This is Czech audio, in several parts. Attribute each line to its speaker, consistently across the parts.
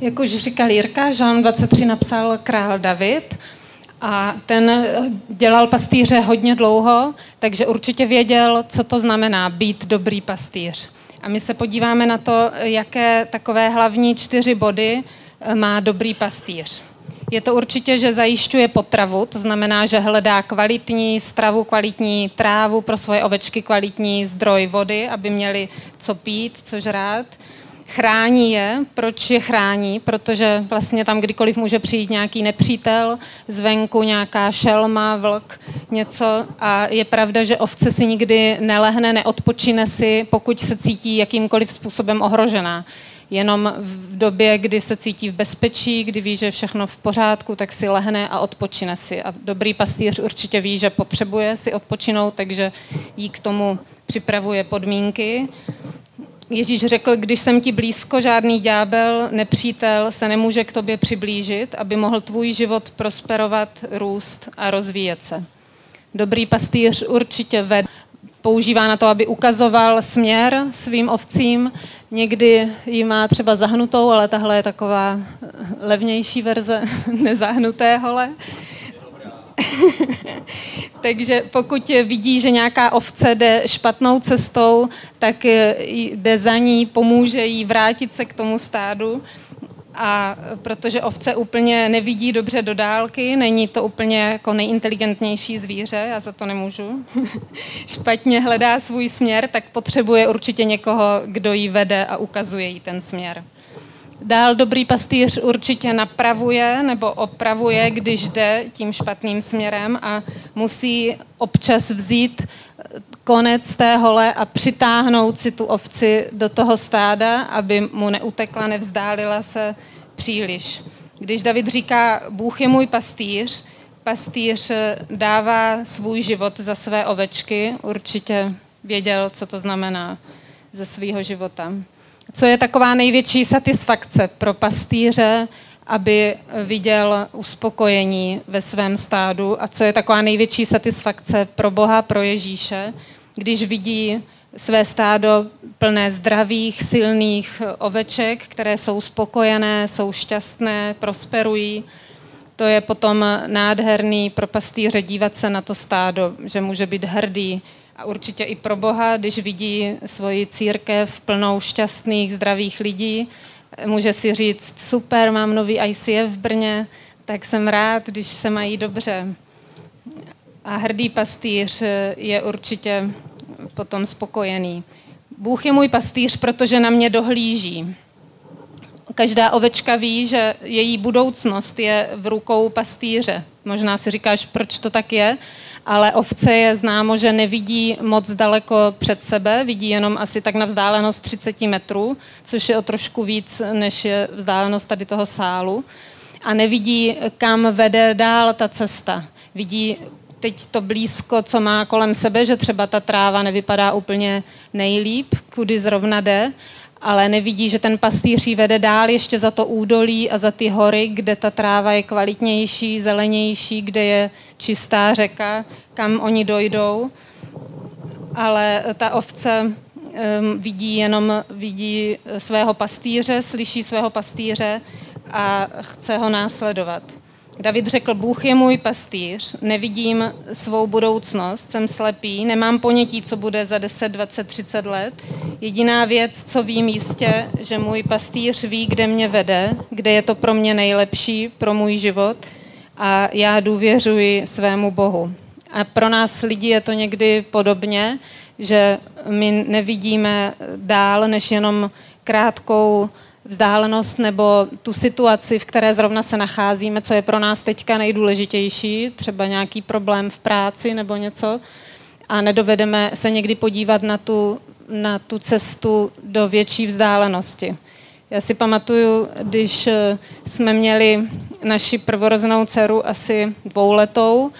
Speaker 1: Jak už říkal Jirka, Jean 23 napsal Král David a ten dělal pastýře hodně dlouho, takže určitě věděl, co to znamená být dobrý pastýř. A my se podíváme na to, jaké takové hlavní čtyři body eh, má dobrý pastýř. Je to určitě, že zajišťuje potravu, to znamená, že hledá kvalitní stravu, kvalitní trávu pro svoje ovečky, kvalitní zdroj vody, aby měli co pít, co žrát. Chrání je. Proč je chrání? Protože vlastně tam kdykoliv může přijít nějaký nepřítel, zvenku nějaká šelma, vlk, něco. A je pravda, že ovce si nikdy nelehne, neodpočine si, pokud se cítí jakýmkoliv způsobem ohrožená jenom v době, kdy se cítí v bezpečí, kdy ví, že je všechno v pořádku, tak si lehne a odpočine si. A dobrý pastýř určitě ví, že potřebuje si odpočinout, takže jí k tomu připravuje podmínky. Ježíš řekl, když jsem ti blízko, žádný ďábel, nepřítel se nemůže k tobě přiblížit, aby mohl tvůj život prosperovat, růst a rozvíjet se. Dobrý pastýř určitě vede používá na to, aby ukazoval směr svým ovcím. Někdy ji má třeba zahnutou, ale tahle je taková levnější verze nezahnuté hole. Takže pokud vidí, že nějaká ovce jde špatnou cestou, tak jde za ní, pomůže jí vrátit se k tomu stádu a protože ovce úplně nevidí dobře do dálky, není to úplně jako nejinteligentnější zvíře, já za to nemůžu, špatně hledá svůj směr, tak potřebuje určitě někoho, kdo jí vede a ukazuje jí ten směr. Dál dobrý pastýř určitě napravuje nebo opravuje, když jde tím špatným směrem a musí občas vzít konec té hole a přitáhnout si tu ovci do toho stáda, aby mu neutekla, nevzdálila se příliš. Když David říká, Bůh je můj pastýř, pastýř dává svůj život za své ovečky, určitě věděl, co to znamená ze svého života. Co je taková největší satisfakce pro pastýře, aby viděl uspokojení ve svém stádu a co je taková největší satisfakce pro Boha, pro Ježíše, když vidí své stádo plné zdravých, silných oveček, které jsou spokojené, jsou šťastné, prosperují. To je potom nádherný pro pastýře dívat se na to stádo, že může být hrdý. A určitě i pro Boha, když vidí svoji církev plnou šťastných, zdravých lidí, může si říct, super, mám nový ICF v Brně, tak jsem rád, když se mají dobře. A hrdý pastýř je určitě potom spokojený. Bůh je můj pastýř, protože na mě dohlíží. Každá ovečka ví, že její budoucnost je v rukou pastýře. Možná si říkáš, proč to tak je, ale ovce je známo, že nevidí moc daleko před sebe, vidí jenom asi tak na vzdálenost 30 metrů, což je o trošku víc, než je vzdálenost tady toho sálu. A nevidí, kam vede dál ta cesta. Vidí teď to blízko, co má kolem sebe, že třeba ta tráva nevypadá úplně nejlíp, kudy zrovna jde, ale nevidí, že ten pastýř vede dál ještě za to údolí a za ty hory, kde ta tráva je kvalitnější, zelenější, kde je čistá řeka, kam oni dojdou. Ale ta ovce um, vidí jenom vidí svého pastýře, slyší svého pastýře a chce ho následovat. David řekl, Bůh je můj pastýř, nevidím svou budoucnost, jsem slepý, nemám ponětí, co bude za 10, 20, 30 let. Jediná věc, co vím jistě, že můj pastýř ví, kde mě vede, kde je to pro mě nejlepší, pro můj život a já důvěřuji svému Bohu. A pro nás lidi je to někdy podobně, že my nevidíme dál než jenom krátkou vzdálenost nebo tu situaci, v které zrovna se nacházíme, co je pro nás teďka nejdůležitější, třeba nějaký problém v práci nebo něco, a nedovedeme se někdy podívat na tu, na tu cestu do větší vzdálenosti. Já si pamatuju, když eh, jsme měli naši prvorozenou dceru asi dvouletou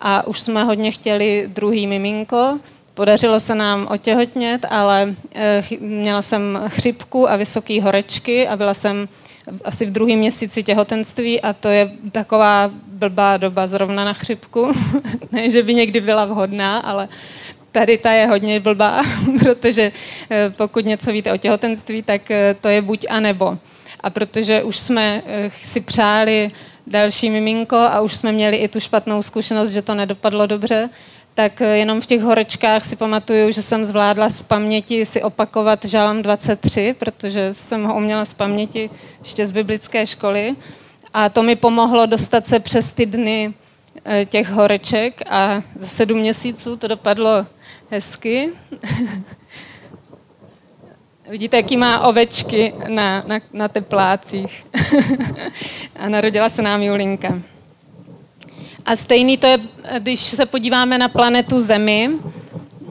Speaker 1: a už jsme hodně chtěli druhý miminko, Podařilo se nám otěhotnět, ale eh, měla jsem chřipku a vysoké horečky a byla jsem asi v druhém měsíci těhotenství a to je taková blbá doba zrovna na chřipku. ne, že by někdy byla vhodná, ale tady ta je hodně blbá, protože eh, pokud něco víte o těhotenství, tak eh, to je buď a nebo. a protože už jsme si přáli další miminko a už jsme měli i tu špatnou zkušenost, že to nedopadlo dobře, tak eh, jenom v těch horečkách si pamatuju, že jsem zvládla z paměti si opakovat žálem 23, protože jsem ho uměla z paměti ještě z biblické školy. A to mi pomohlo dostat se přes ty dny eh, těch horeček a za sedm měsíců to dopadlo hezky. Vidíte, jaký má ovečky na, na, na teplácích. a narodila se nám Julinka. A stejný to je, když se podíváme na planetu Zemi,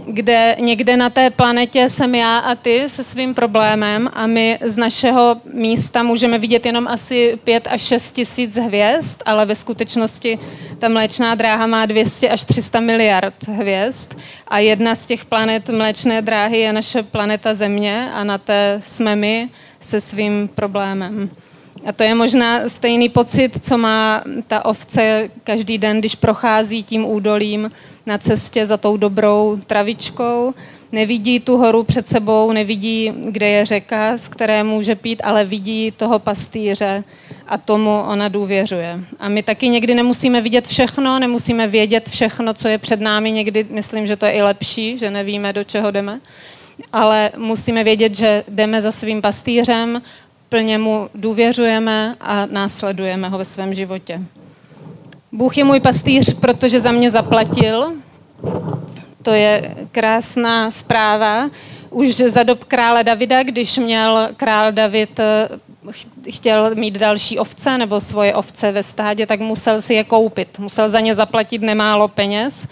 Speaker 1: kde někde na té planetě jsem já a ty se svým problémem a my z našeho místa můžeme vidět jenom asi 5 až 6 tisíc hvězd, ale ve skutečnosti ta mléčná dráha má 200 až 300 miliard hvězd a jedna z těch planet mléčné dráhy je naše planeta Země a na té jsme my se svým problémem. A to je možná stejný pocit, co má ta ovce každý den, když prochází tím údolím na cestě za tou dobrou travičkou. Nevidí tu horu před sebou, nevidí, kde je řeka, z které může pít, ale vidí toho pastýře a tomu ona důvěřuje. A my taky někdy nemusíme vidět všechno, nemusíme vědět všechno, co je před námi. Někdy myslím, že to je i lepší, že nevíme, do čeho jdeme. Ale musíme vědět, že jdeme za svým pastýřem plně mu důvěřujeme a následujeme ho ve svém životě. Bůh je můj pastýř, protože za mě zaplatil. To je krásná zpráva. Už za dob krále Davida, když měl král David eh, chtěl mít další ovce nebo svoje ovce ve stádě, tak musel si je koupit. Musel za ně zaplatit nemálo peněz.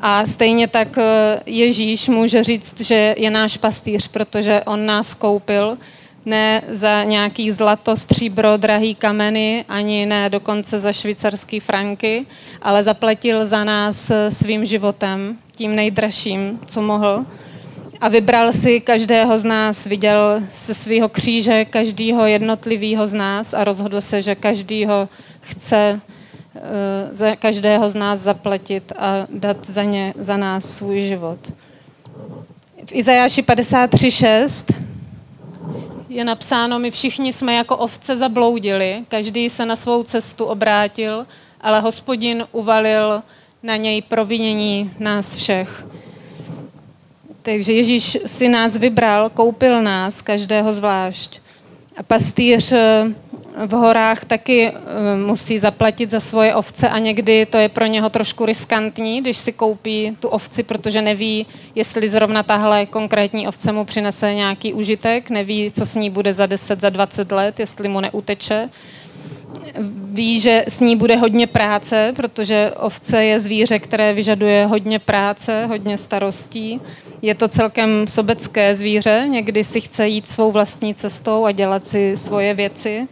Speaker 1: A stejně tak eh, Ježíš může říct, že je náš pastýř, protože on nás koupil ne za nějaký zlato, stříbro, drahý kameny, ani ne dokonce za švýcarský franky, ale zaplatil za nás svým životem, tím nejdražším, co mohl. A vybral si každého z nás, viděl se svého kříže každého jednotlivého z nás a rozhodl se, že každýho chce uh, za každého z nás zaplatit a dát za, ně, za nás svůj život. V Izajáši 53.6 je napsáno, my všichni jsme jako ovce zabloudili, každý se na svou cestu obrátil, ale hospodin uvalil na něj provinění nás všech. Takže Ježíš si nás vybral, koupil nás, každého zvlášť. A pastýř v horách taky eh, musí zaplatit za svoje ovce a někdy to je pro něho trošku riskantní, když si koupí tu ovci, protože neví, jestli zrovna tahle konkrétní ovce mu přinese nějaký užitek, neví, co s ní bude za 10, za 20 let, jestli mu neuteče. Ví, že s ní bude hodně práce, protože ovce je zvíře, které vyžaduje hodně práce, hodně starostí. Je to celkem sobecké zvíře, někdy si chce jít svou vlastní cestou a dělat si svoje věci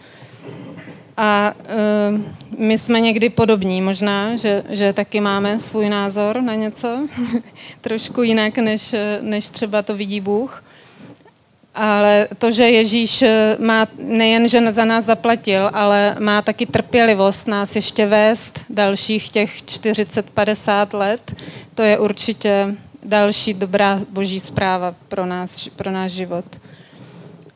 Speaker 1: a uh, my jsme někdy podobní, možná, že, že taky máme svůj názor na něco, trošku jinak, než, než třeba to vidí Bůh. Ale to, že Ježíš eh, má nejen, že za nás zaplatil, ale má taky trpělivost nás ještě vést dalších těch 40-50 let, to je určitě další dobrá boží zpráva pro, nás, pro náš život.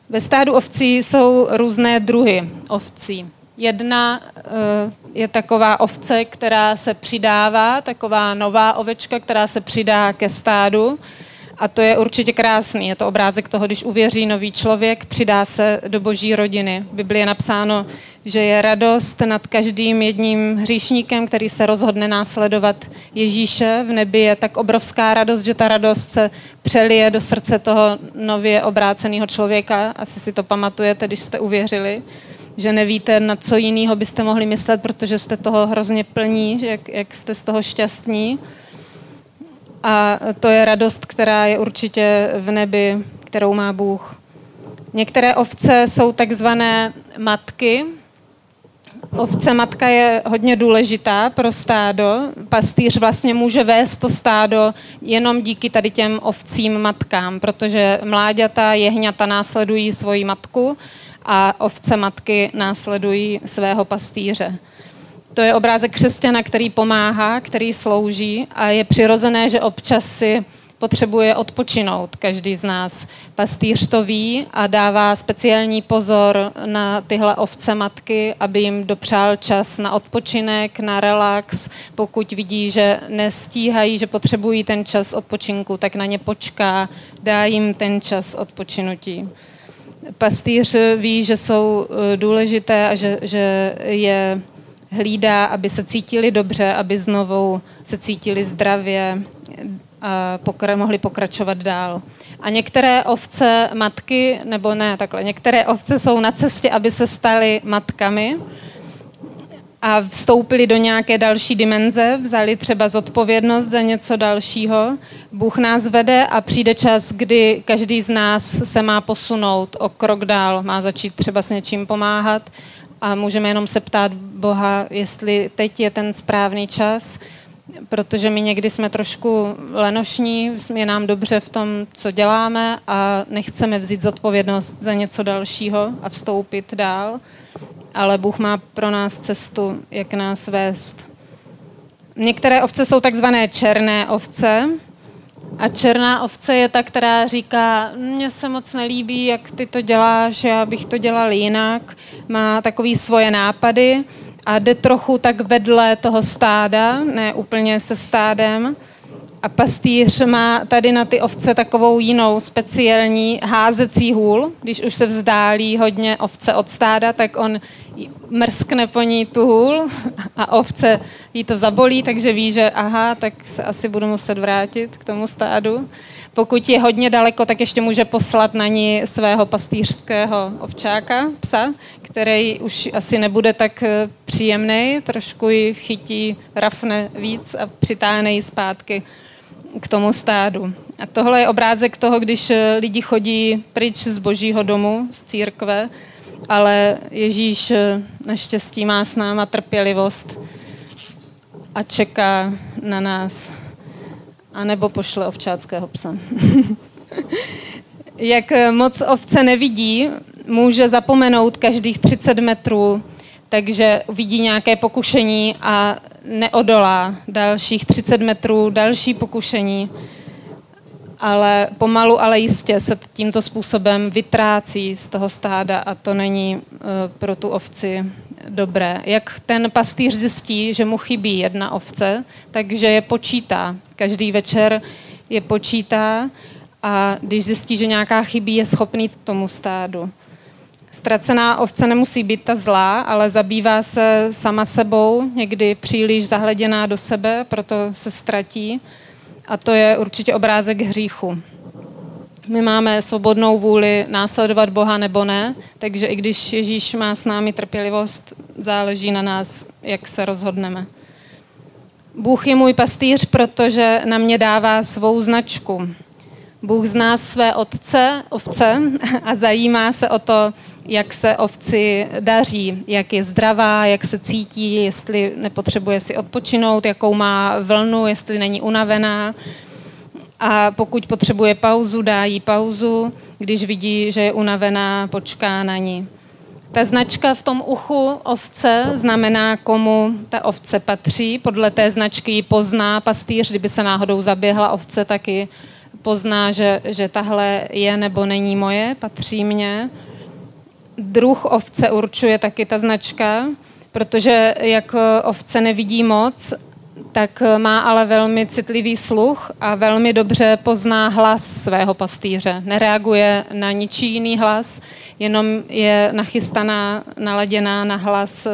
Speaker 1: Ve stádu ovcí jsou různé druhy ovcí. Jedna eh, je taková ovce, která se přidává, taková nová ovečka, která se přidá ke stádu. A to je určitě krásný. Je to obrázek toho, když uvěří nový člověk, přidá se do boží rodiny. V Biblii je napsáno, že je radost nad každým jedním hříšníkem, který se rozhodne následovat Ježíše. V nebi je tak obrovská radost, že ta radost se přelije do srdce toho nově obráceného člověka. Asi si to pamatujete, když jste uvěřili že nevíte, na co jiného byste mohli myslet, protože jste toho hrozně plní, jak, jak jste z toho šťastní. A to je radost, která je určitě v nebi, kterou má Bůh. Některé ovce jsou takzvané matky. Ovce matka je hodně důležitá pro stádo. Pastýř vlastně může vést to stádo jenom díky tady těm ovcím matkám, protože mláďata, jehňata následují svoji matku a ovce matky následují svého pastýře. To je obrázek křesťana, který pomáhá, který slouží a je přirozené, že občas si potřebuje odpočinout, každý z nás. Pastýř to ví a dává speciální pozor na tyhle ovce matky, aby jim dopřál čas na odpočinek, na relax. Pokud vidí, že nestíhají, že potřebují ten čas odpočinku, tak na ně počká, dá jim ten čas odpočinutí. Pastýř ví, že jsou eh, důležité a že, že je hlídá, aby se cítili dobře, aby znovu se cítili zdravě a pokra- mohli pokračovat dál. A některé ovce matky, nebo ne takhle, některé ovce jsou na cestě, aby se staly matkami a vstoupili do nějaké další dimenze, vzali třeba zodpovědnost za něco dalšího. Bůh nás vede a přijde čas, kdy každý z nás se má posunout o krok dál, má začít třeba s něčím pomáhat a můžeme jenom se ptát Boha, jestli teď je ten správný čas, protože my někdy jsme trošku lenošní, je nám dobře v tom, co děláme a nechceme vzít zodpovědnost za něco dalšího a vstoupit dál, ale Bůh má pro nás cestu, jak nás vést. Některé ovce jsou takzvané černé ovce, a černá ovce je ta, která říká, mně se moc nelíbí, jak ty to děláš, já bych to dělal jinak. Má takový svoje nápady a jde trochu tak vedle toho stáda, ne úplně se stádem. A pastýř má tady na ty ovce takovou jinou speciální házecí hůl. Když už se vzdálí hodně ovce od stáda, tak on mrskne po ní tu hůl a ovce jí to zabolí, takže ví, že aha, tak se asi budu muset vrátit k tomu stádu. Pokud je hodně daleko, tak ještě může poslat na ní svého pastýřského ovčáka, psa, který už asi nebude tak eh, příjemný, trošku ji chytí, rafne víc a přitáhne ji zpátky k tomu stádu. A tohle je obrázek toho, když eh, lidi chodí pryč z božího domu, z církve, ale Ježíš eh, naštěstí má s náma trpělivost a čeká na nás. A nebo pošle ovčáckého psa. Jak eh, moc ovce nevidí, může zapomenout každých 30 metrů, takže vidí nějaké pokušení a neodolá dalších 30 metrů, další pokušení, ale pomalu, ale jistě se tímto způsobem vytrácí z toho stáda a to není uh, pro tu ovci dobré. Jak ten pastýř zjistí, že mu chybí jedna ovce, takže je počítá. Každý večer je počítá a když zjistí, že nějaká chybí, je schopný k tomu stádu. Ztracená ovce nemusí být ta zlá, ale zabývá se sama sebou, někdy příliš zahleděná do sebe, proto se ztratí. A to je určitě obrázek hříchu. My máme svobodnou vůli následovat Boha nebo ne, takže i když Ježíš má s námi trpělivost, záleží na nás, jak se rozhodneme. Bůh je můj pastýř, protože na mě dává svou značku. Bůh zná své otce, ovce a zajímá se o to, jak se ovci daří, jak je zdravá, jak se cítí, jestli nepotřebuje si odpočinout, jakou má vlnu, jestli není unavená. A pokud potřebuje pauzu, dá jí pauzu. Když vidí, že je unavená, počká na ní. Ta značka v tom uchu ovce znamená, komu ta ovce patří. Podle té značky ji pozná pastýř, kdyby se náhodou zaběhla ovce, taky pozná, že, že tahle je nebo není moje, patří mně druh ovce určuje taky ta značka, protože jak ovce nevidí moc, tak má ale velmi citlivý sluch a velmi dobře pozná hlas svého pastýře. Nereaguje na ničí jiný hlas, jenom je nachystaná, naladěná na hlas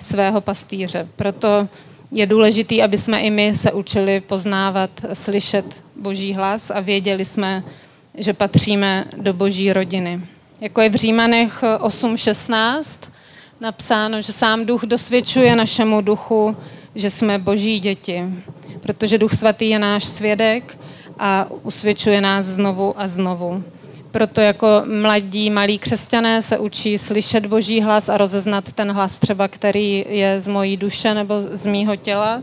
Speaker 1: svého pastýře. Proto je důležité, aby jsme i my se učili poznávat, slyšet boží hlas a věděli jsme, že patříme do boží rodiny. Jako je v Římanech 8.16 napsáno, že sám duch dosvědčuje našemu duchu, že jsme boží děti. Protože duch svatý je náš svědek a usvědčuje nás znovu a znovu. Proto jako mladí, malí křesťané se učí slyšet boží hlas a rozeznat ten hlas třeba, který je z mojí duše nebo z mýho těla.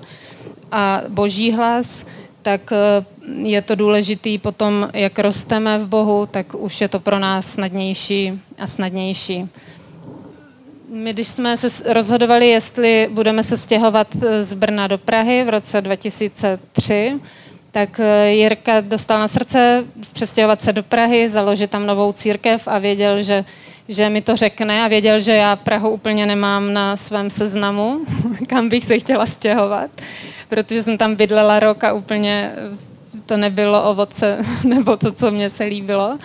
Speaker 1: A boží hlas tak eh, je to důležitý potom, jak rosteme v Bohu, tak už je to pro nás snadnější a snadnější. My, když jsme se rozhodovali, jestli budeme se stěhovat eh, z Brna do Prahy v roce 2003, tak eh, Jirka dostal na srdce přestěhovat se do Prahy, založit tam novou církev a věděl, že, že mi to řekne a věděl, že já Prahu úplně nemám na svém seznamu, kam bych se chtěla stěhovat, protože jsem tam bydlela rok a úplně to nebylo ovoce nebo to, co mě se líbilo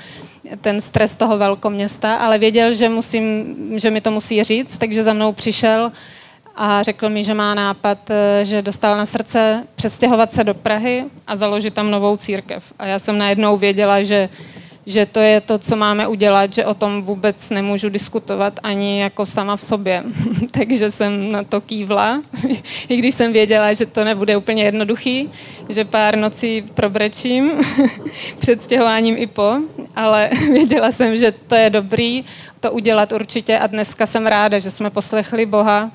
Speaker 1: ten stres toho velkoměsta, ale věděl, že, musím, že mi to musí říct, takže za mnou přišel a řekl mi, že má nápad, eh, že dostal na srdce přestěhovat se do Prahy a založit tam novou církev. A já jsem najednou věděla, že, že to je to, co máme udělat, že o tom vůbec nemůžu diskutovat ani jako sama v sobě. Takže jsem na to kývla, i když jsem věděla, že to nebude úplně jednoduchý, že pár nocí probrečím před stěhováním i po, ale věděla jsem, že to je dobrý to udělat určitě a dneska jsem ráda, že jsme poslechli Boha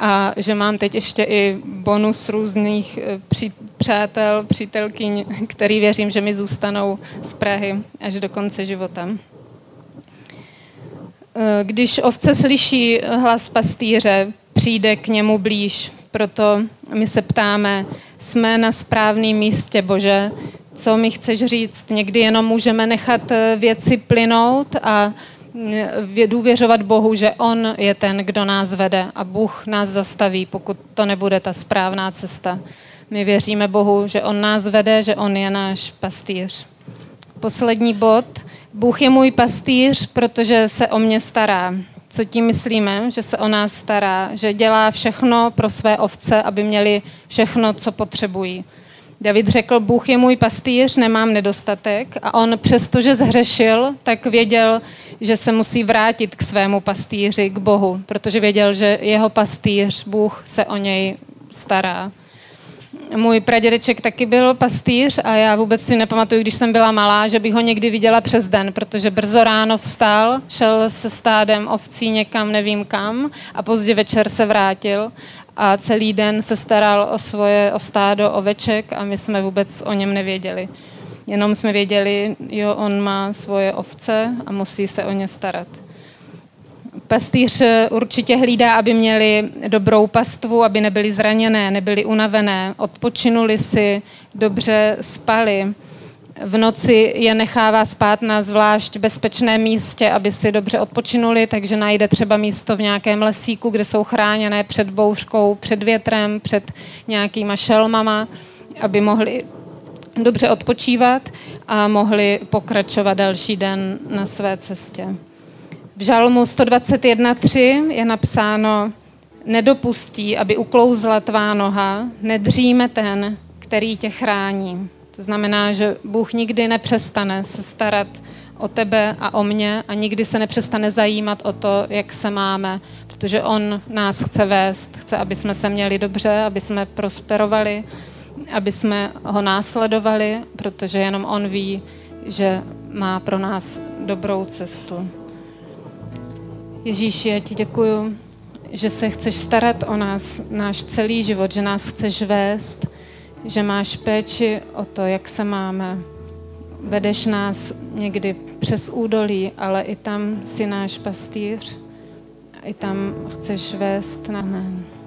Speaker 1: a že mám teď ještě i bonus různých eh, při, přátel, přítelkyň, který věřím, že mi zůstanou z Prahy až do konce života. Eh, když ovce slyší hlas pastýře, přijde k němu blíž. Proto my se ptáme, jsme na správném místě, Bože, co mi chceš říct? Někdy jenom můžeme nechat eh, věci plynout a důvěřovat Bohu, že On je ten, kdo nás vede a Bůh nás zastaví, pokud to nebude ta správná cesta. My věříme Bohu, že On nás vede, že On je náš pastýř. Poslední bod. Bůh je můj pastýř, protože se o mě stará. Co tím myslíme? Že se o nás stará, že dělá všechno pro své ovce, aby měli všechno, co potřebují. David řekl, Bůh je můj pastýř, nemám nedostatek a on přestože zhřešil, tak věděl, že se musí vrátit k svému pastýři, k Bohu, protože věděl, že jeho pastýř, Bůh, se o něj stará. Můj pradědeček taky byl pastýř a já vůbec si nepamatuju, když jsem byla malá, že bych ho někdy viděla přes den, protože brzo ráno vstal, šel se stádem ovcí někam, nevím kam, a pozdě večer se vrátil a celý den se staral o svoje o stádo oveček a my jsme vůbec o něm nevěděli. Jenom jsme věděli, jo, on má svoje ovce a musí se o ně starat. Pastýř určitě hlídá, aby měli dobrou pastvu, aby nebyli zraněné, nebyli unavené, odpočinuli si, dobře spali v noci je nechává spát na zvlášť bezpečném místě, aby si dobře odpočinuli, takže najde třeba místo v nějakém lesíku, kde jsou chráněné před bouřkou, před větrem, před nějakýma šelmama, aby mohli dobře odpočívat a mohli pokračovat další den na své cestě. V žalmu 121.3 je napsáno Nedopustí, aby uklouzla tvá noha, nedříme ten, který tě chrání. To znamená, že Bůh nikdy nepřestane se starat o tebe a o mě a nikdy se nepřestane zajímat o to, jak se máme, protože On nás chce vést, chce, aby jsme se měli dobře, aby jsme prosperovali, aby jsme ho následovali, protože jenom On ví, že má pro nás dobrou cestu. Ježíši, já ti děkuju, že se chceš starat o nás, náš celý život, že nás chceš vést, že máš péči o to, jak se máme. Vedeš nás někdy přes údolí, ale i tam si náš pastýř. I tam chceš vést na men.